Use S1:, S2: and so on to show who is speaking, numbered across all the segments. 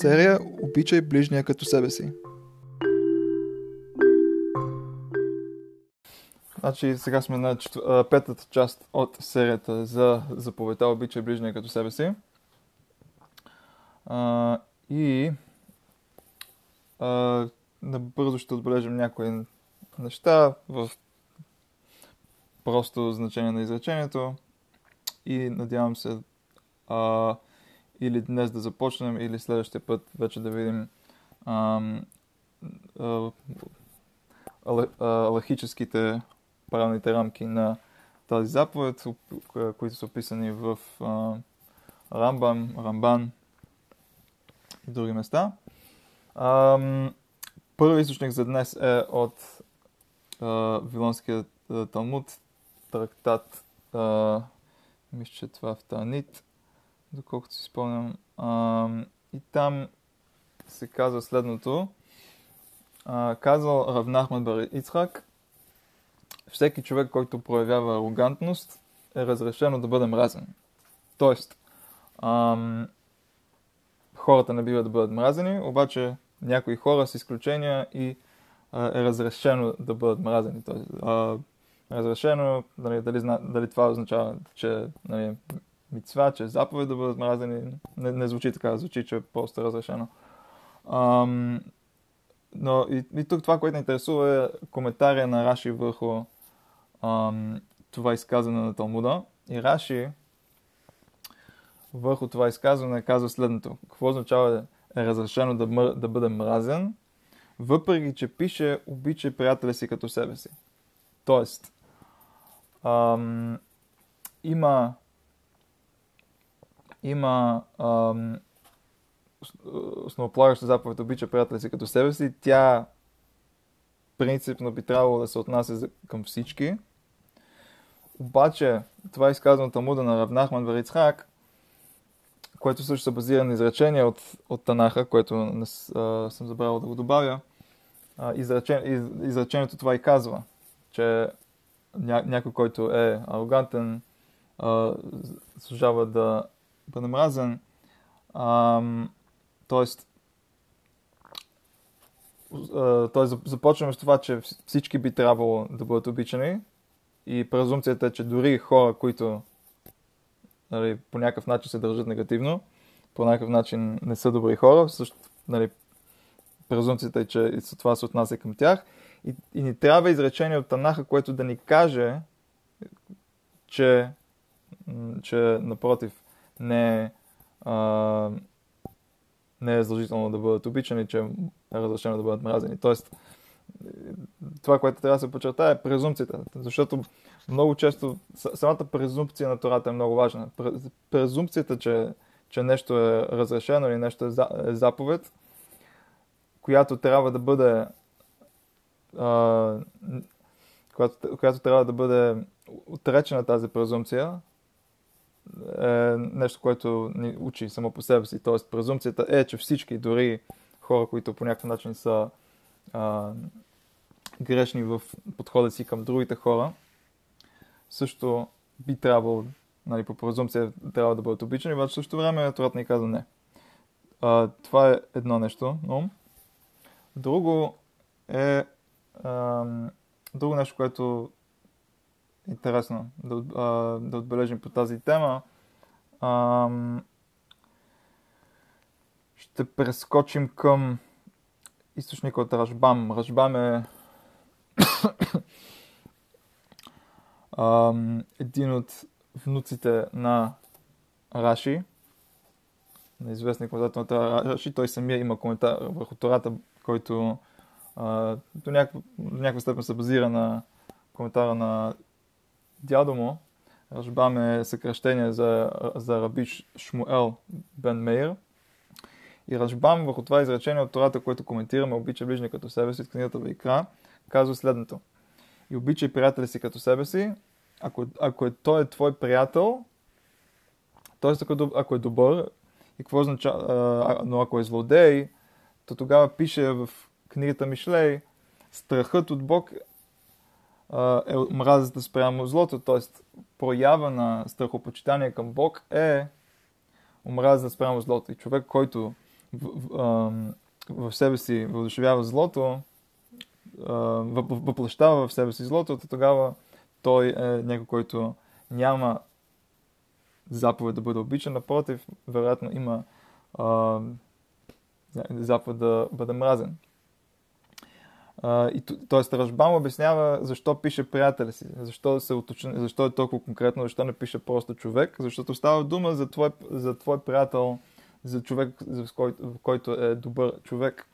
S1: серия Обичай ближния като себе си. Значи сега сме на четв... петата част от серията за заповедта Обичай ближния като себе си. А, и а, набързо ще отбележим някои неща в просто значение на изречението и надявам се а, или днес да започнем, или следващия път вече да видим а, а, алахическите правилните рамки на тази заповед, които са описани в а, Рамбам, Рамбан и други места. А, първи източник за днес е от а, Вилонския Талмуд, трактат, а, мисля, че това е в Танит, доколкото си спомням. А, и там се казва следното. А, казал Равнахман Бар Ицхак, всеки човек, който проявява арогантност, е разрешено да бъде мразен. Тоест, ам, хората не биват да бъдат мразени, обаче някои хора с изключения и а, е разрешено да бъдат мразени. Тоест, а, разрешено, дали, дали, дали това означава, че нали, мицва, че е заповед да бъдат мразени, не, не звучи така, звучи, че е просто разрешено. Ам, но и, и тук това, което ни интересува е коментария на Раши върху ам, това изказване на Талмуда. И Раши върху това изказване казва следното. Какво означава е разрешено да, мър, да бъде мразен, въпреки че пише обичай приятеля си като себе си. Тоест, ам, има има ам, основополагаща заповед обича приятеля си като себе си. Тя принципно би трябвало да се отнася към всички, обаче, това е изказването Талмуда на Равнахман Верицхак, което също се базира на изречение от, от Танаха, което не, а, съм забравил да го добавя. А, изречен, из, изречението това и казва, че ня, някой, който е арогантен, а, служава да бъде мразен. тоест, тоест, започваме с това, че всички би трябвало да бъдат обичани, и презумцията е, че дори хора, които нали, по някакъв начин се държат негативно, по някакъв начин не са добри хора, също нали, презумцията е, че това се отнася към тях. И, и ни трябва изречение от Танаха, което да ни каже, че, че напротив, не е, а, не е задължително да бъдат обичани, че е разрешено да бъдат мразени. Тоест, това, което трябва да се подчертая е презумцията. Защото много често самата презумпция на Тората е много важна. Презумпцията, че, че нещо е разрешено или нещо е, е заповед, която трябва да бъде а, която, която трябва да бъде отречена тази презумпция, е нещо, което ни учи само по себе си. Тоест, презумпцията е, че всички, дори хора, които по някакъв начин са а, грешни в подхода си към другите хора, също би трябвало, нали, по презумпция, трябва да бъдат обичани, обаче също време Торът ни каза не. А, това е едно нещо, но друго е а, друго нещо, което интересно да, да отбележим по тази тема. Ще прескочим към източника от Рашбам. Рашбам е един от внуците на Раши, на известния коментатор на Раши, той самия има коментар върху Тората, който до някаква, до някаква степен се базира на коментара на дядо му. Рашбам е съкръщение за, за Рабиш Шмуел Бен Мейер. И Рашбам върху това изречение от Тората, което коментираме, обича ближния като себе си от книгата Вайкра, казва следното. И обичай приятеля си като себе си, ако, ако е, той е твой приятел, т.е. ако, ако е добър, и какво означава, но ако е злодей, то тогава пише в книгата Мишлей, страхът от Бог е мразата спрямо злото, т.е. проява на страхопочитание към Бог е омраза спрямо злото. И човек, който в, в, в себе си въодушевява злото, въплащава в себе си злото, то тогава той е някой, който няма заповед да бъде обичан, напротив, вероятно има а, заповед да бъде мразен. Uh, и, т.е. Рашбам обяснява защо пише приятеля си, защо, се уточни, защо е толкова конкретно, защо не пише просто човек, защото става дума за твой, за твой приятел, за човек, за който, който е добър човек.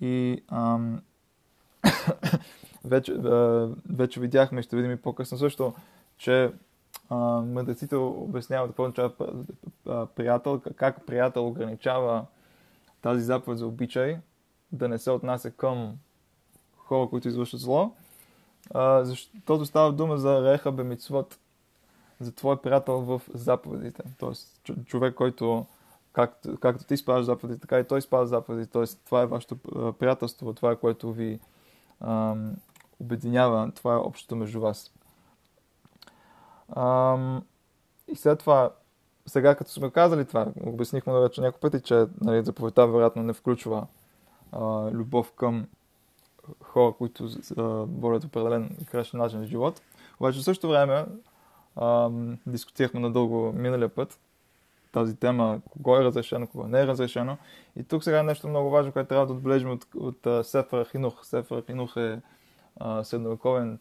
S1: И ам, вече, а, вече видяхме, ще видим и по-късно също, че мъдреците обясняват какво означава приятел, как приятел ограничава тази заповед за обичай, да не се отнася към хора, които извършват зло, а, защото става дума за реха бемицвот, за твой приятел в заповедите. Тоест, човек, който както, както ти спазваш заповедите, така и той спазва заповедите. Тоест, това е вашето приятелство, това е което ви ам, обединява, това е общото между вас. Ам, и след това, сега като сме казали това, обяснихме вече няколко пъти, че нали, заповедта вероятно не включва а, любов към хора, които водят определен кращен начин на живот. Обаче в същото време а, дискутирахме надълго миналия път тази тема, кого е разрешено, кого не е разрешено. И тук сега е нещо много важно, което трябва да отбележим от, от, от Сефра Хинух. Сефра Хинух е средновековен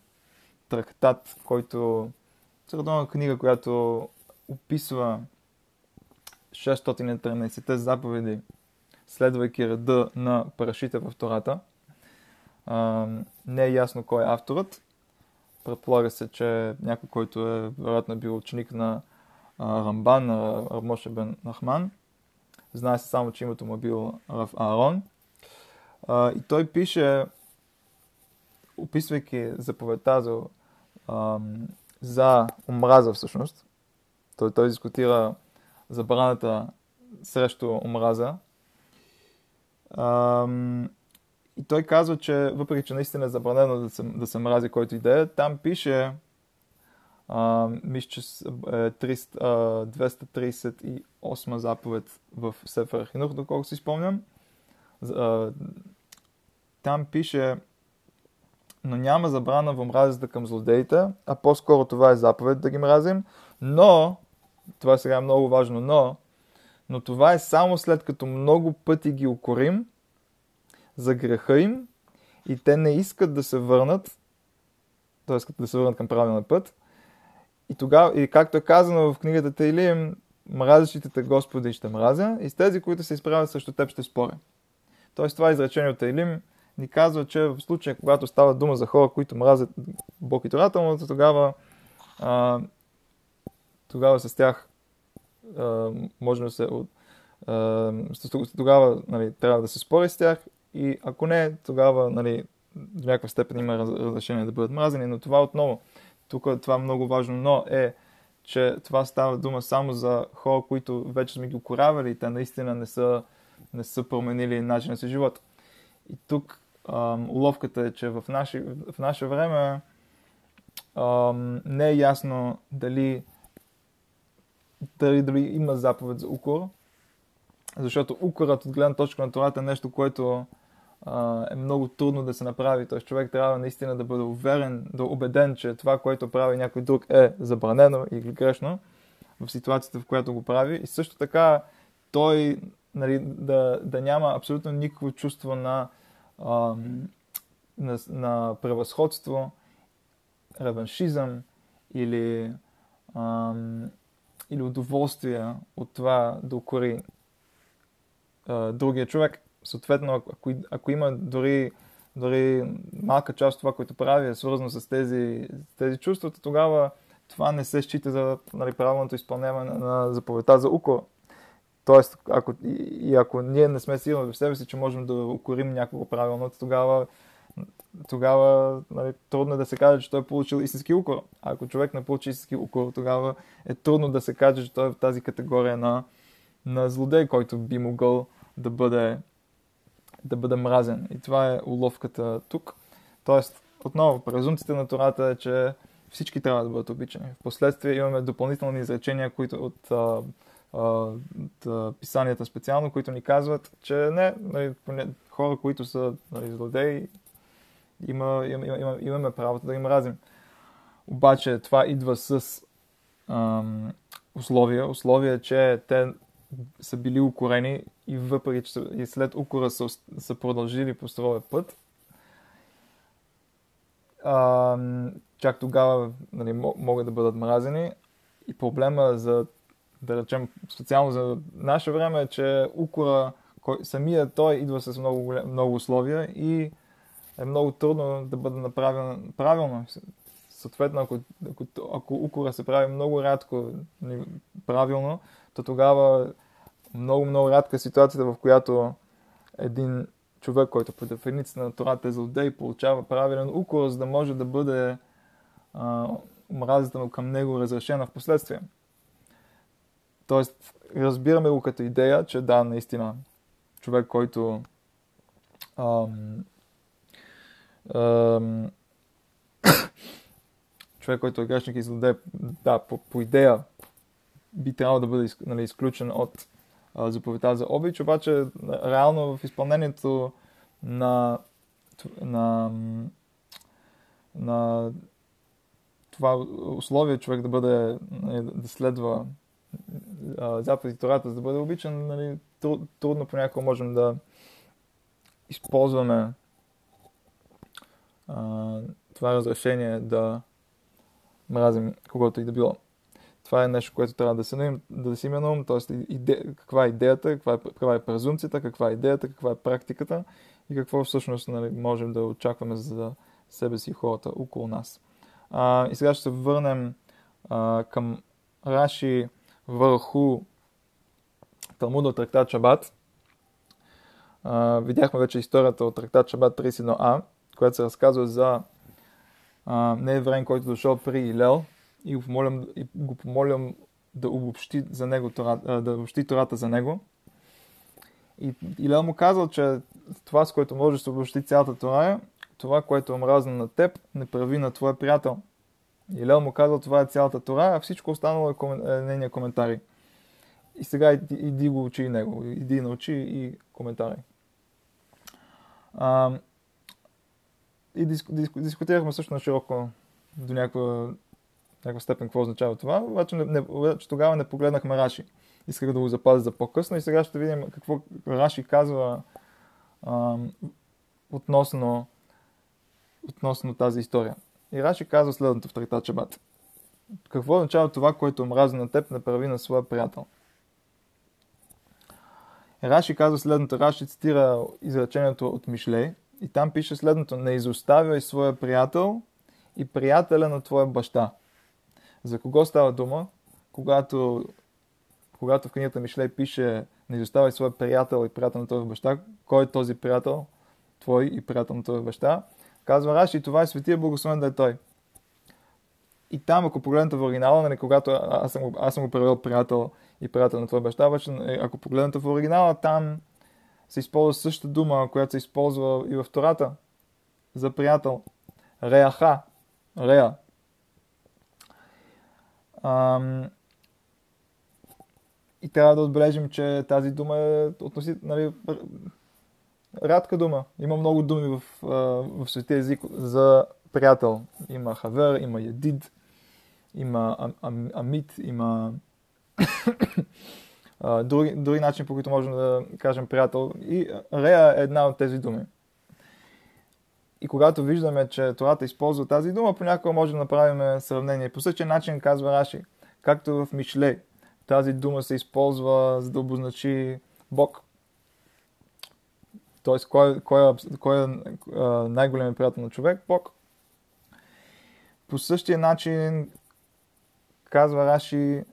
S1: трактат, който средновна книга, която описва 613 заповеди, следвайки реда на парашите в Тората. А, не е ясно кой е авторът. Предполага се, че някой, който е вероятно бил ученик на а, Рамбан, на Рамоше бен Нахман. Знае се само, че името му е бил Рав Аарон. А, и той пише, описвайки заповедта за, за омраза всъщност, той, той дискутира забраната срещу омраза. А, и той казва, че въпреки, че наистина е забранено да се, да се мрази който иде, там пише, мисля, че е 238 заповед в Сефер Хинух, доколко си спомням. А, там пише, но няма забрана в мразата към злодеите, а по-скоро това е заповед да ги мразим, но, това сега е много важно, но, но това е само след като много пъти ги укорим за греха им и те не искат да се върнат, т.е. да се върнат към правилния път. И, тогава, и както е казано в книгата Тейлим, мразещите те Господи ще мразя и с тези, които се изправят срещу теб ще споря. Тоест това изречение от Тейлим ни казва, че в случая, когато става дума за хора, които мразят Бог и Тората тогава, а, тогава с тях а, можем да се... А, тогава нали, трябва да се спори с тях и ако не, тогава нали, до някаква степен има разрешение да бъдат мразени, но това отново, тук това е много важно, но е, че това става дума само за хора, които вече сме ги укоравали и те наистина не са, не са променили начина си живот. И тук ам, уловката е, че в наше, в наше време ам, не е ясно дали, дали, дали има заповед за укор, защото укорът от гледна точка на това е нещо, което е много трудно да се направи. Т.е. човек трябва наистина да бъде уверен, да убеден, че това, което прави някой друг е забранено или грешно в ситуацията, в която го прави. И също така той нали, да, да няма абсолютно никакво чувство на, ам, на, на превъзходство, реваншизъм или, ам, или удоволствие от това да укори а, другия човек съответно, ако, ако има дори, дори малка част от това, което прави, е свързано с тези, тези чувства, тогава това не се счита за нали, правилното изпълняване на заповедта за укор. Тоест, ако, и, и ако ние не сме сигурни в себе си, че можем да укорим някого правилно, тогава, тогава нали, трудно е да се каже, че той е получил истински укор. А ако човек не получи истински укор, тогава е трудно да се каже, че той е в тази категория на, на злодей, който би могъл да бъде да бъде мразен. И това е уловката тук. Тоест, отново, презумцията на Тората е, че всички трябва да бъдат обичани. Впоследствие имаме допълнителни изречения, които от от писанията специално, които ни казват, че не, нали, хора, които са нали, злодеи, има, има, има, имаме правото да им разим. Обаче това идва с ам, условия. Условия, че те са били укорени и въпреки, че и след укора са, са продължили по своя път, а, чак тогава нали, могат да бъдат мразени. И проблема за, да речем, специално за наше време е, че укора, кой, самия той идва с много, много условия и е много трудно да бъде направен правилно. Съответно, ако, ако, ако укора се прави много рядко нали, правилно, то тогава много, много рядка е ситуацията, в която един човек, който по дефиниция на Тората е злодей, получава правилен укор, за да може да бъде омразата му към него разрешена в последствие. Тоест, разбираме го като идея, че да, наистина, човек, който ам, ам, човек, който е грешник и злодей, да, по, по идея би трябвало да бъде нали, изключен от заповедта за обич, обаче реално в изпълнението на, на, на това условие човек да бъде, нали, да следва заповеди Тората, за да бъде обичан, нали, трудно понякога можем да използваме а, това разрешение да мразим когото и да било. Това е нещо, което трябва да се да си ум, т.е. Иде, каква е идеята, каква е, каква е презумцията, каква е идеята, каква е практиката и какво всъщност нали, можем да очакваме за себе си и хората около нас. А, и сега ще се върнем а, към Раши върху Талмуда от трактат Шабат. А, видяхме вече историята от трактат Шабат 31а, която се разказва за неевреин, който е дошъл при Илел и го помолям, и го помолям да обобщи, за него, да обобщи Тората за него. И Илел му казал, че това, с което можеш да обобщи цялата Тора е това, което е омразно на теб, не прави на твоя приятел. Илел му казал, това е цялата Тора, а всичко останало е, комен... е нейния коментари. И сега иди, иди го учи и него, иди научи и коментари. А, и диску, диску, дискутирахме също на широко до някаква, някаква степен какво означава това, обаче не, не, че тогава не погледнахме Раши. Исках да го запазя за по-късно и сега ще видим какво Раши казва а, относно, относно тази история. И Раши казва следното в Трактат Чабат. Какво означава това, което омрази на теб, не прави на своя приятел? Раши казва следното. Раши цитира изречението от Мишлей, и там пише следното. Не изоставяй своя приятел и приятеля на твоя баща. За кого става дума? Когато, когато в книгата Мишлей пише не изоставяй своя приятел и приятел на твоя баща, кой е този приятел? Твой и приятел на твоя баща. Казва Раши, това е светия благословен да е той. И там, ако погледнете в оригинала, нали, когато аз съм, аз съм го превел приятел и приятел на твоя баща, обаче ако погледнете в оригинала, там се използва същата дума, която се използва и в Тората за приятел. Реаха. Реа. Ам... И трябва да отбележим, че тази дума е относително нали, рядка дума. Има много думи в, в светия език за приятел. Има хавер, има ядид, има ам, амит, има други, други начини, по които можем да кажем приятел. И Рея е една от тези думи. И когато виждаме, че Тората използва тази дума, понякога може да направим сравнение. По същия начин казва Раши, както в Мишле, тази дума се използва за да обозначи Бог. Тоест, кой, кой, е, кой е най-големият приятел на човек? Бог. По същия начин казва Раши,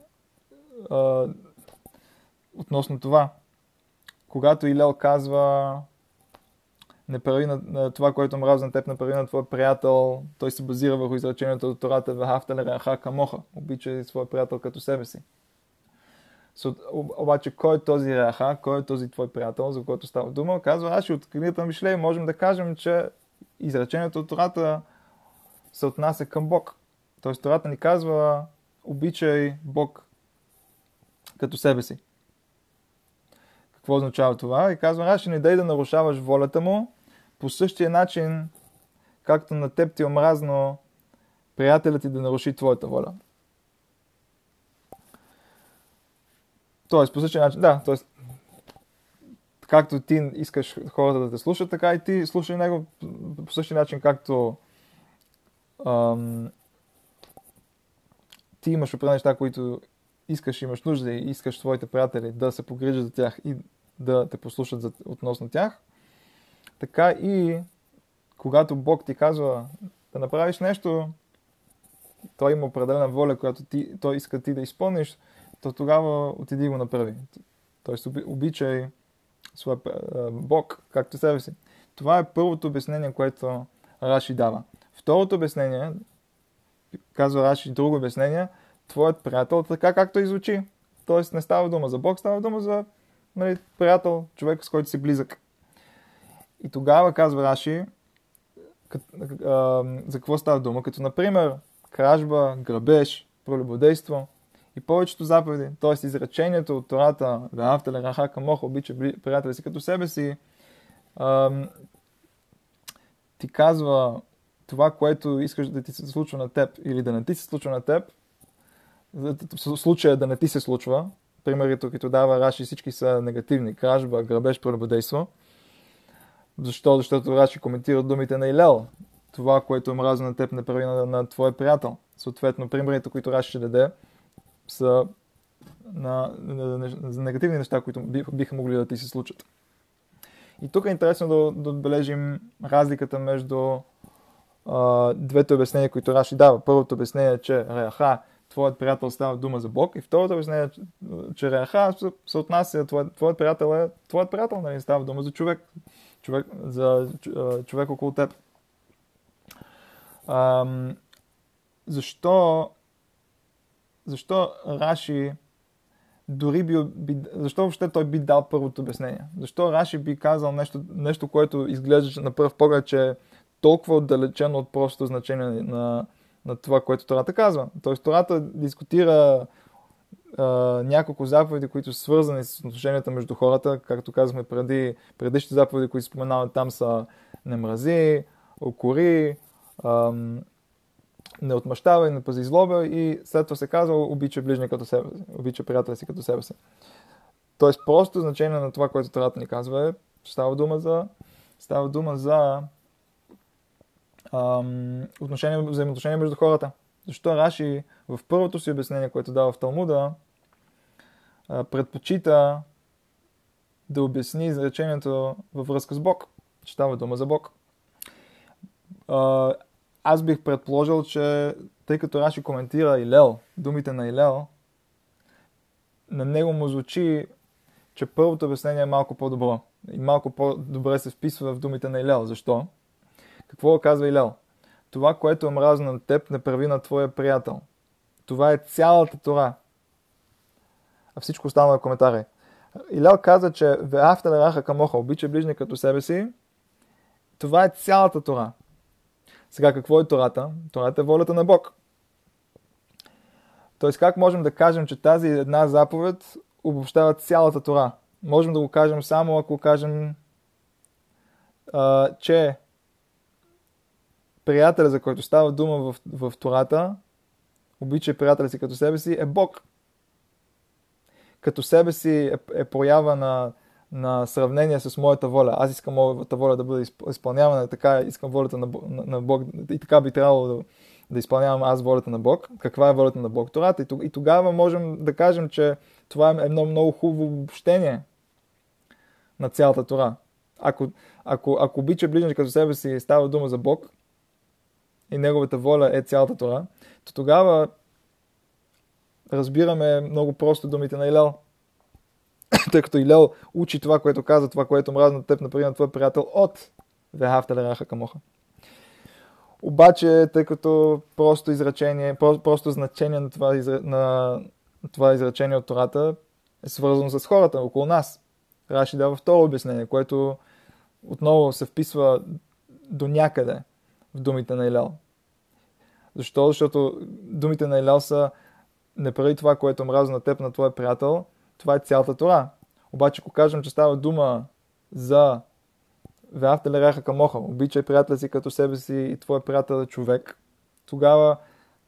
S1: относно това. Когато Илел казва не прави на, на това, което мрази на теб, не прави на твой приятел, той се базира върху изречението от Тората Вахафта Лераха Камоха. Обичай своя приятел като себе си. So, обаче, кой е този Раха, кой е този твой приятел, за който става дума? Казва Раши от книгата на Мишлей, можем да кажем, че изречението от Тората се отнася към Бог. Тоест, Тората ни казва, обичай Бог като себе си. Какво означава това? И казва Раши, не дай да нарушаваш волята му по същия начин, както на теб ти е омразно приятелят ти да наруши твоята воля. Тоест, по същия начин, да, тоест, както ти искаш хората да те слушат, така и ти слушай него по същия начин, както ам, ти имаш определени неща, които искаш, имаш нужда и искаш твоите приятели да се погрижат за тях и да те послушат за, относно тях, така и когато Бог ти казва да направиш нещо, той има определена воля, която ти, той иска ти да изпълниш, то тогава отиди и го направи. Тоест обичай своя Бог, както себе си. Това е първото обяснение, което Раши дава. Второто обяснение, казва Раши друго обяснение, твоят приятел така както изучи. Тоест не става дума за Бог, става дума за нали, приятел, човек с който си близък. И тогава казва Раши, за какво става дума, като например кражба, грабеж, пролюбодейство и повечето заповеди, т.е. изречението от Тората Веавтеле Раха Камоха, обича приятели си като себе си, ти казва това, което искаш да ти се случва на теб или да не ти се случва на теб, в случая да не ти се случва, примерите, които дава Раши, всички са негативни. Кражба, грабеж, прелюбодейство. Защо? Защото Раши коментира думите на Илел. Това, което е мразно на теб, не прави на, на твоя приятел. Съответно, примерите, които Раши ще даде, са на, на, на, на негативни неща, които биха, биха могли да ти се случат. И тук е интересно да, да отбележим разликата между а, двете обяснения, които Раши дава. Първото обяснение е, че Реаха твоят приятел става дума за Бог. И второто обяснение, че Реаха се отнася, твоят, твоят приятел е твоят приятел, нали, става дума за човек, човек за човек около теб. Ам, защо, защо Раши дори би, би, защо въобще той би дал първото обяснение? Защо Раши би казал нещо, нещо което изглежда на пръв поглед, че е толкова отдалечено от простото значение на, на това, което Тората казва. Тоест Тората дискутира няколко заповеди, които са свързани с отношенията между хората. Както казахме преди, предишните заповеди, които споменават там са не мрази, окори, ам, не отмъщава и не пази злоба и след това се казва обича ближния като себе си, обича приятеля си като себе си. Тоест просто значение на това, което Тората ни казва е, става дума за, става дума за ам, отношение, взаимоотношения между хората. Защо Раши в първото си обяснение, което дава в Талмуда, предпочита да обясни изречението във връзка с Бог. Че става дума за Бог. Аз бих предположил, че тъй като Раши коментира Илел, думите на Илел, на него му звучи, че първото обяснение е малко по-добро. И малко по-добре се вписва в думите на Илел. Защо? Какво казва Илел? Това, което е мразно на теб, не прави на твоя приятел. Това е цялата Тора. Всичко останало е коментари. Илел каза, че Веавта раха камоха, обича ближни като себе си. Това е цялата Тора. Сега какво е Тората? Тората е волята на Бог. Тоест как можем да кажем, че тази една заповед обобщава цялата Тора? Можем да го кажем само ако кажем, а, че приятеля, за който става дума в, в Тората, обича приятеля си като себе си, е Бог. Като себе си е, е проява на, на сравнение с моята воля. Аз искам моята воля да бъде изпълнявана, така искам волята на, на, на Бог и така би трябвало да, да изпълнявам аз волята на Бог. Каква е волята на Бог? Тората. И тогава можем да кажем, че това е едно много хубаво обобщение на цялата Тора. Ако, ако, ако обича ближния като себе си става дума за Бог, и неговата воля е цялата Тора, то тогава разбираме много просто думите на Илел. Тъй като Илел учи това, което каза, това, което мразна теб, например, твой приятел от Вехавта Раха Камоха. Обаче, тъй като просто изречение, просто значение на това, на това изречение от Тората е свързано с хората около нас. Раши дава второ обяснение, което отново се вписва до някъде в думите на Илел. Защо? Защото думите на Илел са не прави това, което мразно на теб, на твоя приятел, това е цялата Тора. Обаче, ако кажем, че става дума за Веавте лереха камоха, обичай приятеля си като себе си и твой приятел е човек, тогава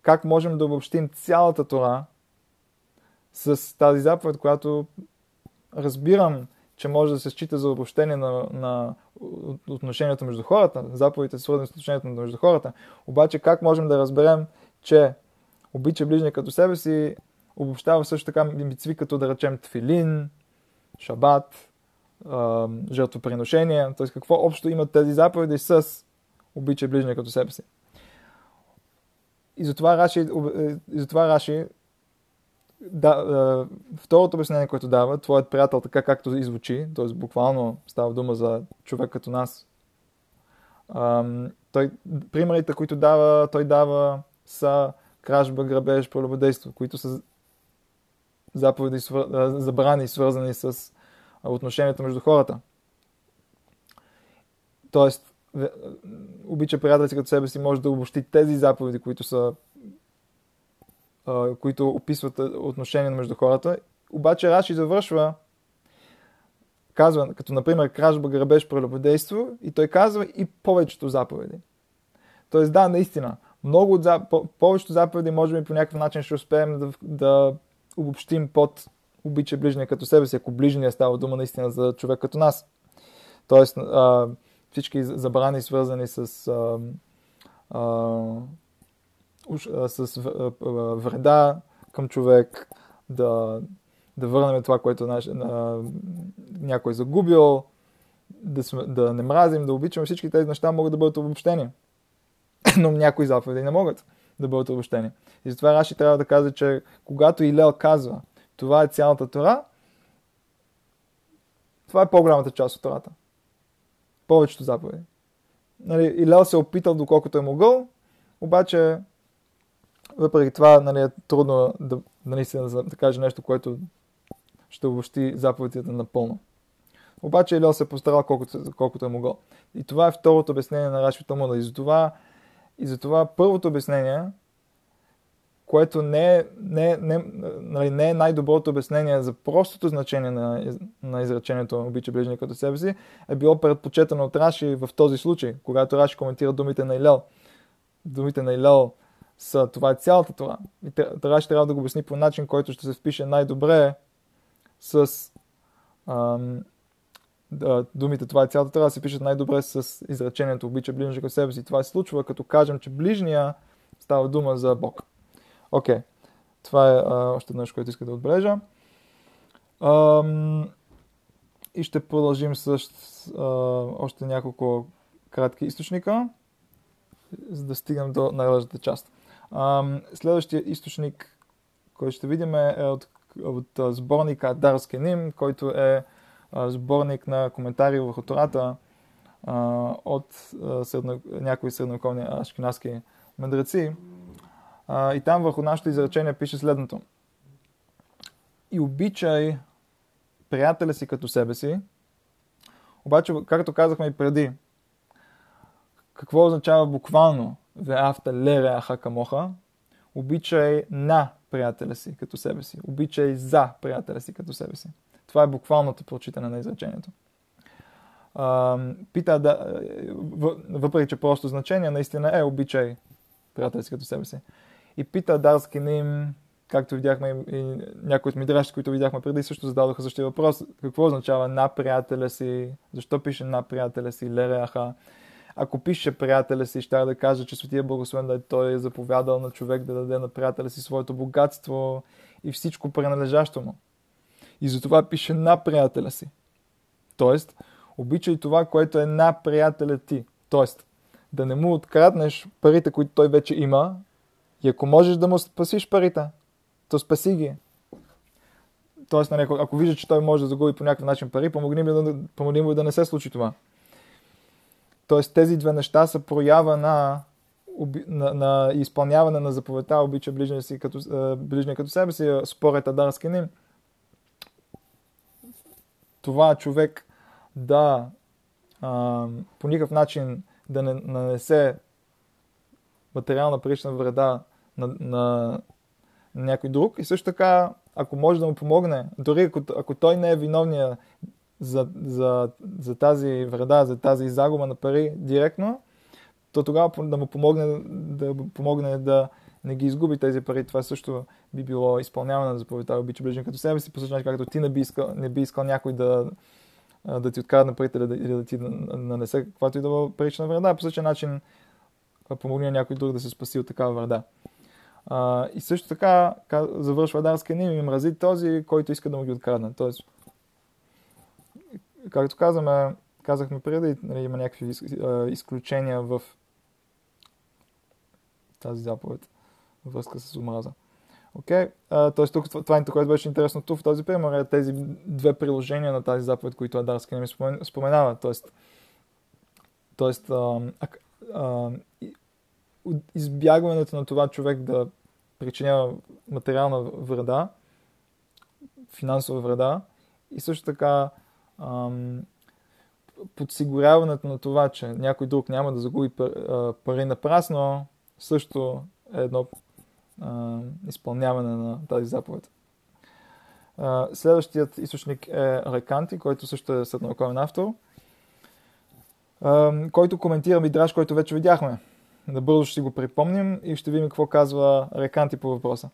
S1: как можем да обобщим цялата Тора с тази заповед, която разбирам, че може да се счита за обобщение на, на отношението между хората, заповедите свързани с отношението между хората. Обаче как можем да разберем, че обича ближния като себе си, обобщава също така мицви, като да речем тфилин, шабат, жертвоприношение, т.е. какво общо имат тези заповеди с обича ближния като себе си. И затова Раши, е, и затова Раши да, второто обяснение, което дава, твоят приятел, така както извучи, т.е. буквално става дума за човек като нас, той, примерите, които дава, той дава са кражба, грабеж, прелюбодейство, които са заповеди, забрани, свързани с отношението между хората. Тоест, обича приятел си като себе си, може да обобщи тези заповеди, които са които описват отношения между хората. Обаче Раши завършва, казва, като например кражба, грабеж, прелюбодейство, и той казва и повечето заповеди. Тоест, да, наистина, много от зап... повечето заповеди, може би по някакъв начин ще успеем да, да обобщим под обича ближния като себе си, ако ближния става дума наистина за човек като нас. Тоест, а, всички забрани, свързани с, а, а, с вреда към човек, да, да върнем това, което наш, а, някой е загубил, да, сме, да не мразим, да обичаме, всички тези неща могат да бъдат обобщени. Но някои заповеди не могат да бъдат обобщени. И затова Раши трябва да каже, че когато Илел казва, това е цялата Тора, това е по-голямата част от Тората. Повечето заповеди. Нали, Илел се е опитал доколкото е могъл, обаче въпреки това нали, е трудно да, нали, да, каже нещо, което ще обобщи заповедите напълно. Обаче Илел се е постарал колкото, колкото е могъл. И това е второто обяснение на Раши Талмуда. И затова, и затова първото обяснение което не е, не, не, нали, не е най-доброто обяснение за простото значение на, на изречението обича ближния като себе си, е било предпочетено от Раши в този случай, когато Раши коментира думите на Илел. Думите на Илел са това е цялата това. И Раши трябва да го обясни по начин, който ще се впише най-добре с ам, думите това е цялата трябва да се пишат най-добре с изречението обича ближния като себе си. Това се случва като кажем, че ближния става дума за Бог. Окей. Okay. Това е а, още нещо, което иска да отбележа. Ам, и ще продължим с а, още няколко кратки източника, за да стигнем до най-важната част. Ам, следващия източник, който ще видим е от, от сборника Дарски Ним, който е сборник на коментари върху Тората от средно, някои средновековни ашкенаски мъдреци. И там върху нашето изречение пише следното. И обичай приятеля си като себе си. Обаче, както казахме и преди, какво означава буквално Веавта лере аха камоха? Обичай на приятеля си като себе си. Обичай за приятеля си като себе си. Това е буквалното прочитане на изречението. пита да, въпреки че просто значение, наистина е обичай като себе си. И пита Дарски Ним, както видяхме и някои от мидрашите, които видяхме преди, също зададоха същия въпрос. Какво означава на приятеля си? Защо пише на приятеля си Лереаха? Ако пише приятеля си, ще да каже, че Светия Благословен да е той е заповядал на човек да даде на приятеля си своето богатство и всичко принадлежащо му. И затова пише на приятеля си. Тоест, обичай това, което е на приятеля ти. Тоест, да не му откраднеш парите, които той вече има, и ако можеш да му спасиш парите, то спаси ги. Тоест, нали, ако, ако виждаш, че той може да загуби по някакъв начин пари, помогни му да, помогни му да не се случи това. Тоест, тези две неща са проява на, на, на изпълняване на заповедта, обича ближния, си като, ближния като себе си, според Адарски ним. Това човек да а, по никакъв начин да не нанесе материална парична вреда на, на, на някой друг. И също така, ако може да му помогне, дори ако, ако той не е виновния за, за, за тази вреда, за тази загуба на пари директно, то тогава да му помогне да, помогне да не ги изгуби тези пари. Това също би било изпълняване на заповедта обича ближен като себе си, по същия както ти не би искал, не би искал някой да, да ти откара на парите или да, да ти нанесе каквато и да бъде парична вреда. По същия начин помогне на някой друг да се спаси от такава вреда. А, и също така завършва Дарския ним и мрази този, който иска да му ги открадне. Тоест, както казваме, казахме преди, нали, има някакви изключения в тази заповед връзка с омраза. Окей, okay. т.е. тук това, това, което беше интересно в този пример е тези две приложения на тази заповед, които Адарски не ми споменава. Тоест, тоест а, а, избягването на това човек да причинява материална вреда, финансова вреда и също така ам, подсигуряването на това, че някой друг няма да загуби пари напрасно, също е едно изпълняване на тази заповед. Следващият източник е Реканти, който също е средновековен автор, който коментира Мидраш, който вече видяхме. Набързо ще си го припомним и ще видим какво казва Реканти по въпроса.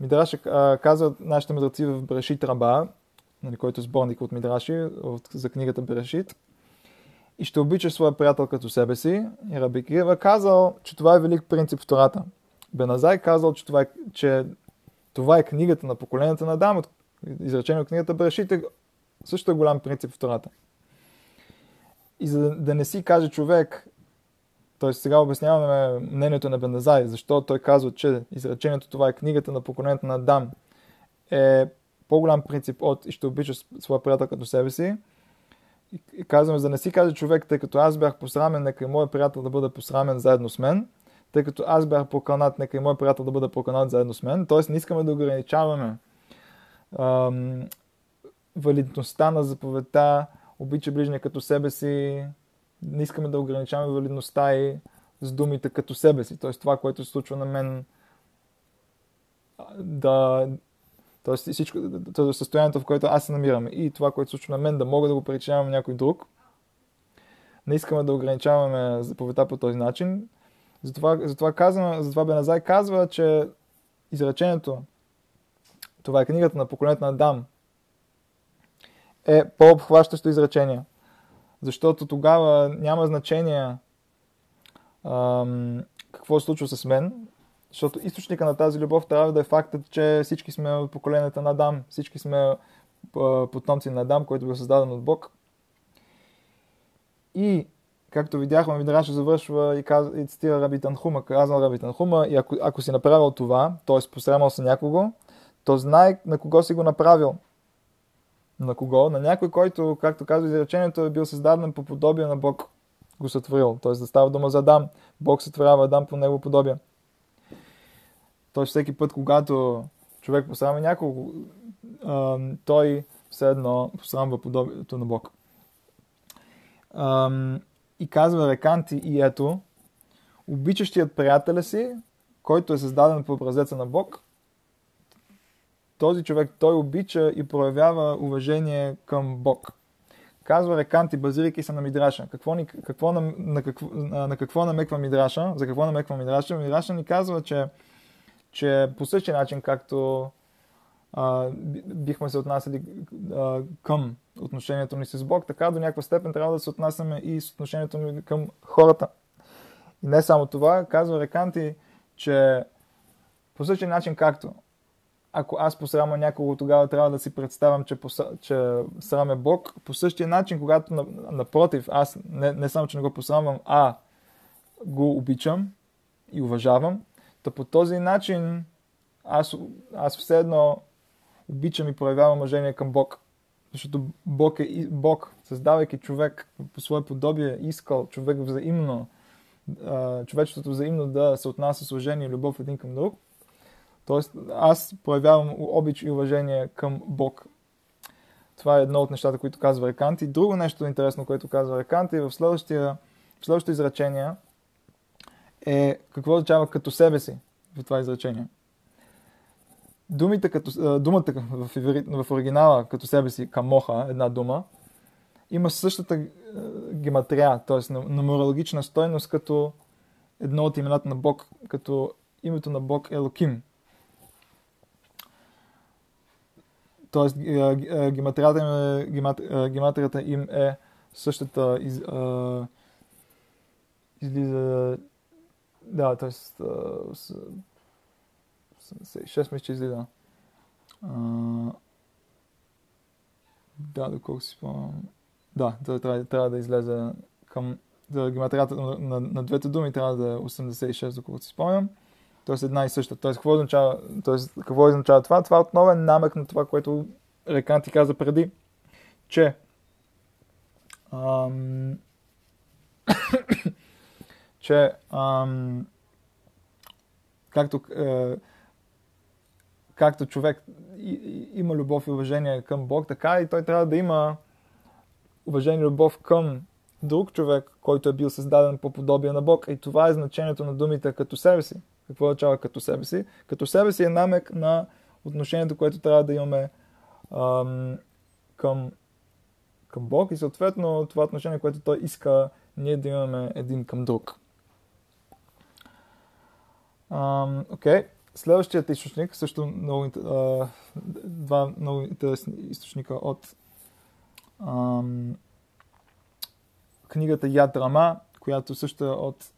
S1: Мидраш казва нашите мъдреци в Брешит Раба, нали, който е сборник от Мидраши за книгата Брешит, и ще обичаш своя приятел като себе си. И Раби Кирива казал, че това е велик принцип в Тората. Беназай казал, че това е, че това е книгата на поколенията на Адам, изречение от книгата Брешите, също е голям принцип в Тората. И за да не си каже човек, т.е. сега обясняваме мнението на Беназай, защо той казва, че изречението това е книгата на поколенията на Адам, е по-голям принцип от и ще обичаш своя приятел като себе си. И казваме, за да не си каже човек, тъй като аз бях посрамен, нека и моят приятел да бъде посрамен заедно с мен – тъй като аз бях поканат, нека и мой приятел да бъде поканат заедно с мен. Тоест не искаме да ограничаваме ам, валидността на заповедта, обича ближния като себе си, не искаме да ограничаваме валидността и с думите като себе си. Тоест това, което се случва на мен, да, Тоест всичко, това състоянието, в което аз се намирам и това, което се случва на мен, да мога да го причинявам някой друг. Не искаме да ограничаваме заповедта по този начин. Затова, затова, казвам, затова Беназай казва, че изречението, това е книгата на поколението на Дам, е по-обхващащо изречение. Защото тогава няма значение ам, какво се случва с мен, защото източника на тази любов трябва да е фактът, че всички сме от поколението на Адам, всички сме потомци на Адам, който бил създаден от Бог. И както видяхме, Мидраша завършва и, каз... и цитира Раби Танхума, казал Раби Танхума, и ако, ако си направил това, т.е. посрамал се някого, то знай на кого си го направил. На кого? На някой, който, както казва изречението, е бил създаден по подобие на Бог, го сътворил. Т.е. да става дума за Адам. Бог сътворява Адам по него подобие. Т.е. всеки път, когато човек посрама някого, той все едно посрамва подобието на Бог и казва Реканти и ето, обичащият приятеля си, който е създаден по образеца на Бог, този човек той обича и проявява уважение към Бог. Казва Реканти, базирайки се на Мидраша. Какво ни, какво, на, на, какво, на, какво намеква Мидраша? За какво намеква Мидраша? Мидраша ни казва, че, че по същия начин, както а, бихме се отнасяли а, към отношението ни с Бог, така до някаква степен трябва да се отнасяме и с отношението ни към хората. И не само това, казва Реканти, че по същия начин както ако аз посрама някого, тогава трябва да си представям, че, поса, че сраме Бог. По същия начин, когато напротив, аз не, не само, че не го посрамвам, а го обичам и уважавам, то по този начин аз, аз все едно обичам и проявявам уважение към Бог. Защото Бог е Бог, създавайки човек по свое подобие, искал човек взаимно, човечеството взаимно да се отнася с уважение и любов един към друг. Тоест, аз проявявам обич и уважение към Бог. Това е едно от нещата, които казва Реканти. Друго нещо интересно, което казва Реканти в, следващия, в следващото изречение е какво означава като себе си в това изречение. Думите като, думата в, в оригинала като себе си, камоха, една дума, има същата гематрия, т.е. нумерологична стойност като едно от имената на Бог, като името на Бог е Локим. Тоест, гематрията им е, гематрията им е същата из, излиза да, т.е. 86 мисля, че излиза. А, да, доколко си спомням. Да, трябва, трябва да излезе към гематрията на, на, на, двете думи трябва да е 86, доколкото си спомням. Тоест една и съща. Тоест какво означава, тоест, какво означава това? Това е намек на това, което Рекан ти каза преди, че ам, че ам, както, е, както човек има любов и уважение към Бог, така и той трябва да има уважение и любов към друг човек, който е бил създаден по подобие на Бог. И това е значението на думите като себе си. Какво означава като себе си? Като себе си е намек на отношението, което трябва да имаме ам, към, към Бог и съответно това отношение, което той иска ние да имаме един към друг. Окей. Okay. Следващият източник, също много, два много интересни източника от um, книгата Яд Рама, която също е от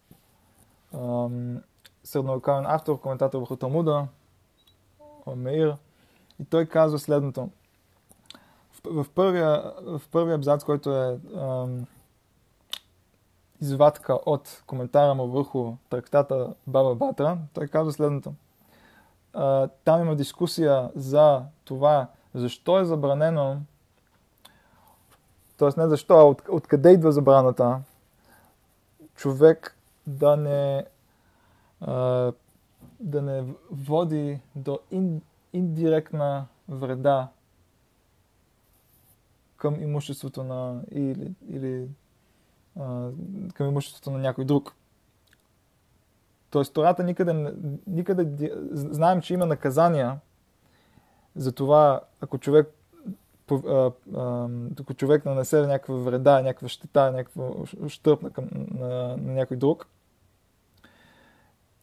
S1: um, средновековен автор, коментатор върху Талмуда, Меир. И той казва следното. В, в, първия, в първия абзац, който е um, извадка от коментара му върху трактата Баба Батра, той казва следното. А, там има дискусия за това, защо е забранено, т.е. не защо, а от, откъде идва забраната, човек да не, а, да не води до ин, индиректна вреда към имуществото на или, или към имуществото на някой друг. Тоест, Тората никъде, никъде знаем, че има наказания за това, ако човек, ако човек нанесе някаква вреда, някаква щета, някаква щърп на, на, на някой друг.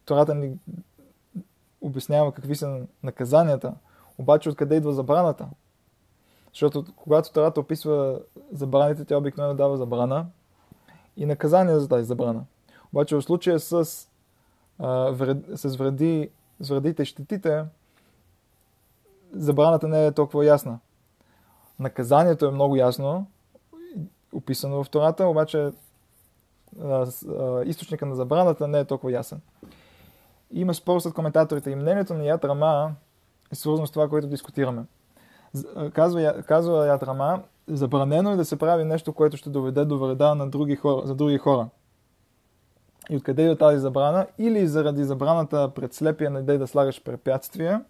S1: Тората ни обяснява какви са наказанията, обаче откъде идва забраната. Защото когато Тората описва забраните, тя обикновено дава забрана, и наказание за тази забрана. Обаче в случая с, а, с, вреди, с вредите и щетите, забраната не е толкова ясна. Наказанието е много ясно, описано в Тората, обаче източника на забраната не е толкова ясен. Има спор с коментаторите и мнението на Яд Рама е свързано с това, което дискутираме. Казва, казва Яд Рама, забранено е да се прави нещо, което ще доведе до вреда на други хора, за други хора. И откъде е тази забрана? Или заради забраната пред слепия не дай да слагаш препятствия,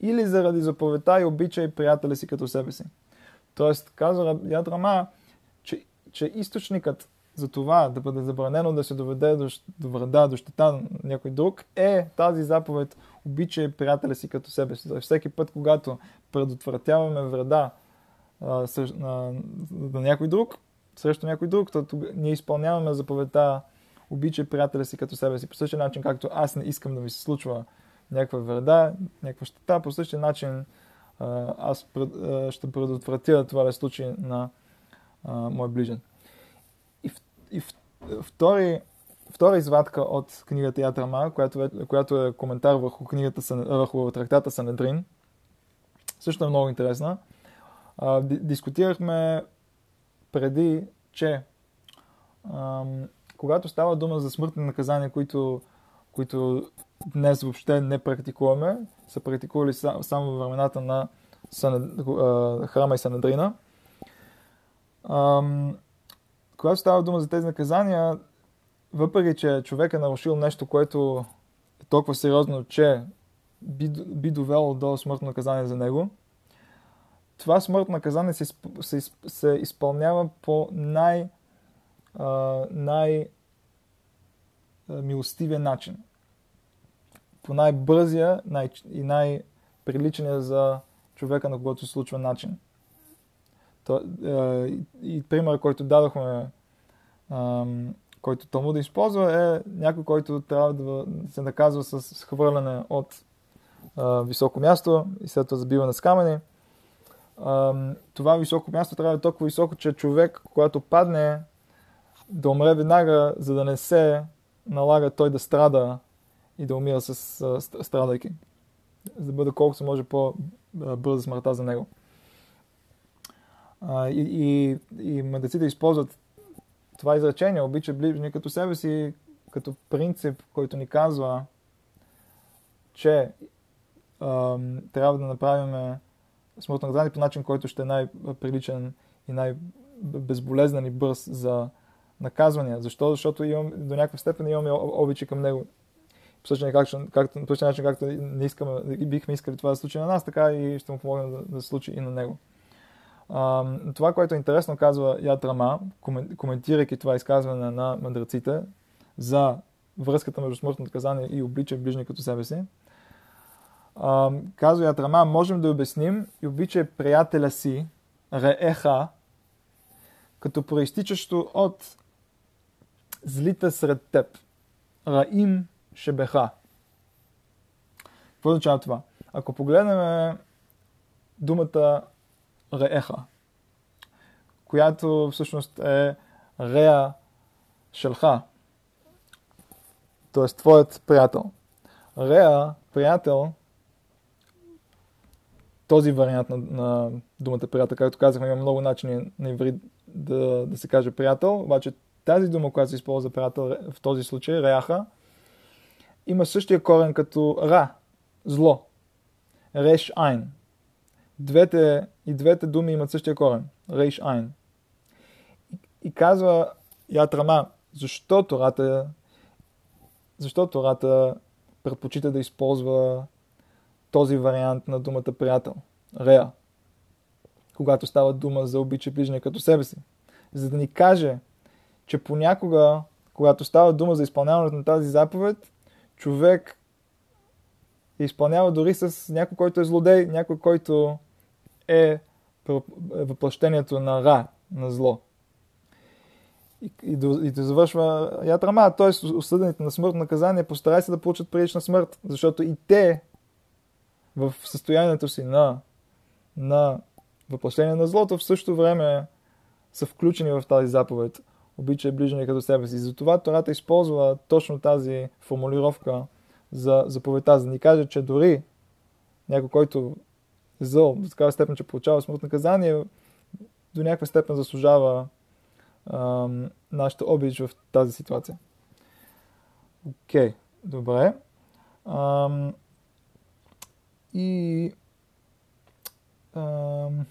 S1: или заради заповедта и обичай приятели си като себе си. Тоест, казва Ядрама, че, че източникът за това да бъде забранено да се доведе до, до вреда, до щета на някой друг, е тази заповед обичай приятели си като себе си. Тоест, всеки път, когато предотвратяваме вреда а, съж, на, на някой друг, срещу някой друг, то тога, ние изпълняваме заповедта обичай приятеля си като себе си. По същия начин, както аз не искам да ми се случва някаква вреда, някаква щета, по същия начин аз ще предотвратя това да случи на мой ближен. И, и втори, втора извадка от книгата Ятрама, която, която е коментар върху книгата, върху трактата Санедрин, също е много интересна дискутирахме преди, че когато става дума за смъртни наказания, които, които днес въобще не практикуваме, са практикували само във времената на Санед... храма и Санедрина. А, когато става дума за тези наказания, въпреки че човек е нарушил нещо, което е толкова сериозно, че би, би довело до смъртно наказание за него, това смъртно наказание се, се, се изпълнява по най, най милостивия начин. По най-бързия най- и най- приличания за човека, на когото се случва начин. То, е, и пример, който дадохме, е, който Талмуд да използва, е някой, който трябва да се наказва с хвърляне от е, високо място и след това забиване с камъни. Това високо място трябва да е толкова високо, че човек, когато падне, да умре веднага, за да не се налага той да страда и да умира с страдайки. За да бъде колкото може по-бърза смъртта за него. И, и, и медиците използват това изречение, обича ближни като себе си, като принцип, който ни казва, че а, трябва да направим смъртно наказание по начин, който ще е най-приличен и най-безболезнен и бърз за наказвания. Защо? Защото имам, до някаква степен имаме обичи към него. По същия начин, както, по същия начин, както не искаме, бихме искали това да се случи на нас, така и ще му помогнем да, да се случи и на него. А, това, което е интересно, казва Яд Рама, коментирайки това изказване на мъдреците за връзката между смъртно наказание и облича ближни като себе си. А, казва Яд Рама, можем да обясним и обича приятеля си, Рееха, като проистичащо от злите сред теб. Раим Шебеха. Какво означава това? Ако погледнем думата Рееха, която всъщност е Рея Шелха, т.е. твоят приятел. Рея, приятел, този вариант на, на думата приятел, както казахме, има много начини на иврит да, да се каже приятел, обаче тази дума, която се използва приятел в този случай, реаха, има същия корен като ра, зло. Реш айн. Двете, и двете думи имат същия корен. Реш айн. И казва Ятрама, защо Тората, защо Тората предпочита да използва този вариант на думата приятел. Реа. Когато става дума за обича ближния като себе си. За да ни каже, че понякога, когато става дума за изпълняването на тази заповед, човек изпълнява дори с някой, който е злодей, някой, който е въплъщението на ра, на зло. И, и, до, и да завършва Ятрама, т.е. осъдените на смъртно наказание постарай се да получат прилична смърт, защото и те в състоянието си на, на въплъщение на злото в същото време са включени в тази заповед обича ближния като себе си. Затова Тората използва точно тази формулировка за заповедта, за да ни каже, че дори някой, който е зъл, до такава степен, че получава смъртно наказание, до някаква степен заслужава ам, нашата обич в тази ситуация. Окей, okay, добре. Ам, и ам,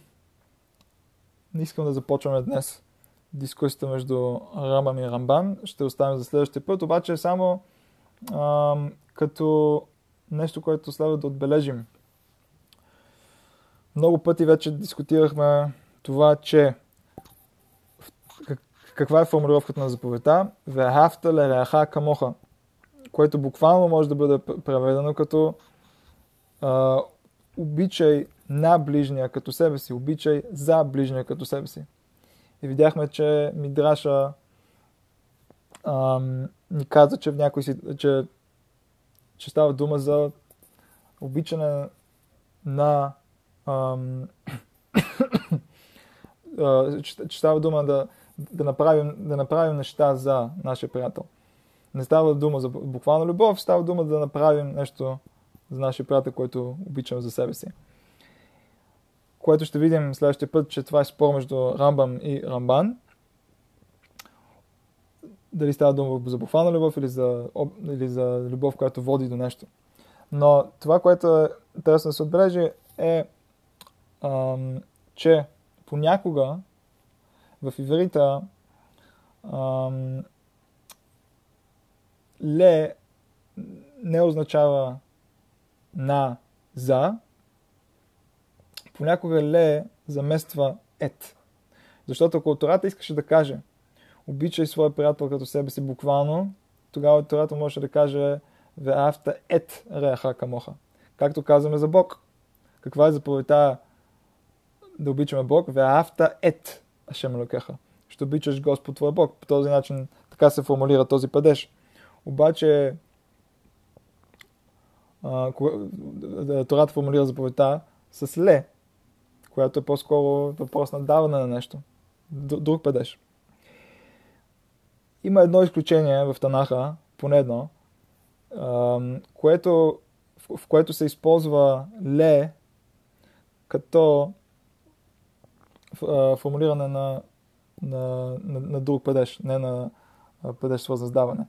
S1: не искам да започваме днес дискусията между Рамбам и Рамбан. Ще оставим за следващия път, обаче само а, като нещо, което следва да отбележим. Много пъти вече дискутирахме това, че каква е формулировката на заповедта? Вехафта лереаха камоха, което буквално може да бъде преведено като а, обичай на ближния като себе си, обичай за ближния като себе си. И видяхме, че Мидраша ам, ни каза, че в някой си, че, че става дума за обичане на ам, че, че става дума да, да, направим, да направим неща за нашия приятел. Не става дума за буквална любов, става дума да направим нещо за нашия приятел, който обичаме за себе си което ще видим следващия път, че това е спор между Рамбам и Рамбан. Дали става дума за буквална любов или за, или за любов, която води до нещо. Но това, което е интересно да се отбележи е, ам, че понякога в иврита ам, ле не означава на за, понякога ле замества ет. Защото ако Тората искаше да каже обичай своя приятел като себе си буквално, тогава Тората може да каже Веафта ет реаха камоха. Както казваме за Бог. каква е заповедта да обичаме Бог? Веафта ет Ашем Лукеха. Ще обичаш Господ твой Бог. По този начин така се формулира този падеж. Обаче Тората формулира заповедта с ле, която е по-скоро въпрос на даване на нещо. Друг падеж. Има едно изключение в Танаха, поне едно, което, в което се използва ле като формулиране на, на, на, на друг падеж, не на падеж свързан с даване.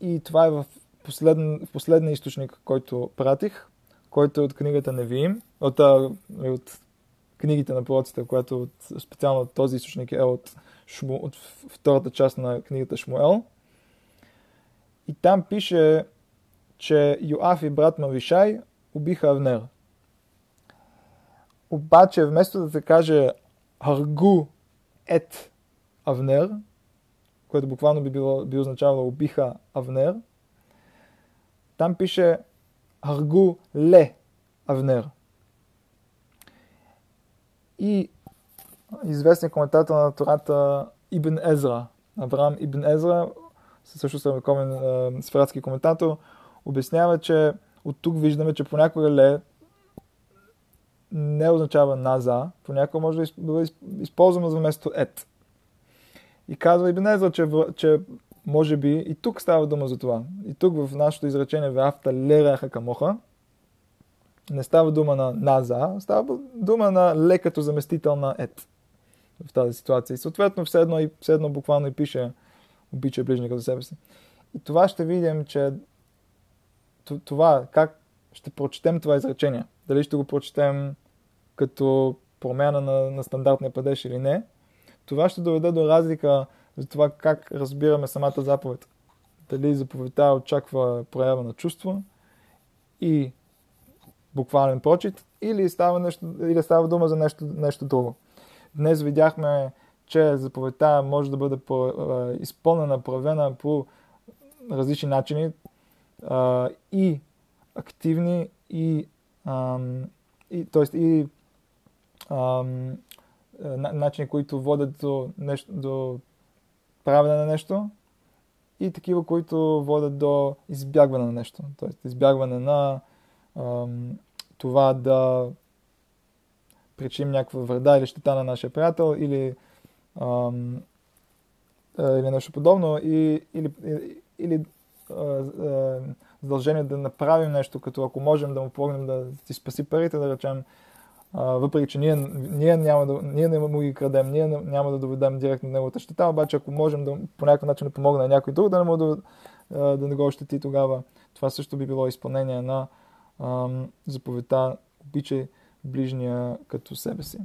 S1: И това е в, последен, в последния източник, който пратих, който е от книгата Невиим, от, от книгите на пророците, която от, специално този източник е от, Шму, от втората част на книгата Шмуел. И там пише, че Йоаф и брат Мавишай убиха Авнер. Обаче, вместо да се каже Аргу ет Авнер, което буквално би, било, би означавало убиха Авнер, там пише Аргу ле Авнер. И известният коментатор на Тората Ибн Езра, Авраам Ибн Езра, също средновековен сфератски коментатор, обяснява, че от тук виждаме, че понякога ле не означава наза, понякога може да бъде използвано за вместо ет. И казва Ибн Езра, че, че може би и тук става дума за това. И тук в нашето изречение в авта лереха камоха не става дума на наза, става дума на ле като заместител на ет в тази ситуация. И съответно все едно, и, все едно буквално и пише обича ближника за себе си. И това ще видим, че това, как ще прочетем това изречение. Дали ще го прочетем като промяна на, на стандартния падеж или не, това ще доведе до разлика за това как разбираме самата заповед. Дали заповедта очаква проява на чувство и буквален прочит, или става, нещо, или става дума за нещо, нещо друго. Днес видяхме, че заповедта може да бъде по, а, изпълнена, проявена по различни начини а, и активни, и, ам, и, т.е. и ам, начини, които водят до, нещо, до правене на нещо и такива, които водят до избягване на нещо. Т.е. избягване на ам, това да причиним някаква вреда или щета на нашия приятел или, ам, или нещо подобно и, или, или а, а, задължение да направим нещо, като ако можем да му помогнем да ти спаси парите, да речем, а, въпреки че ние, ние, няма да, ние не му ги крадем, ние няма да доведем директно неговата щета, обаче ако можем да по някакъв начин да помогнем на някой друг да не, му да, да не го ощети тогава, това също би било изпълнение на заповедта обичай ближния като себе си.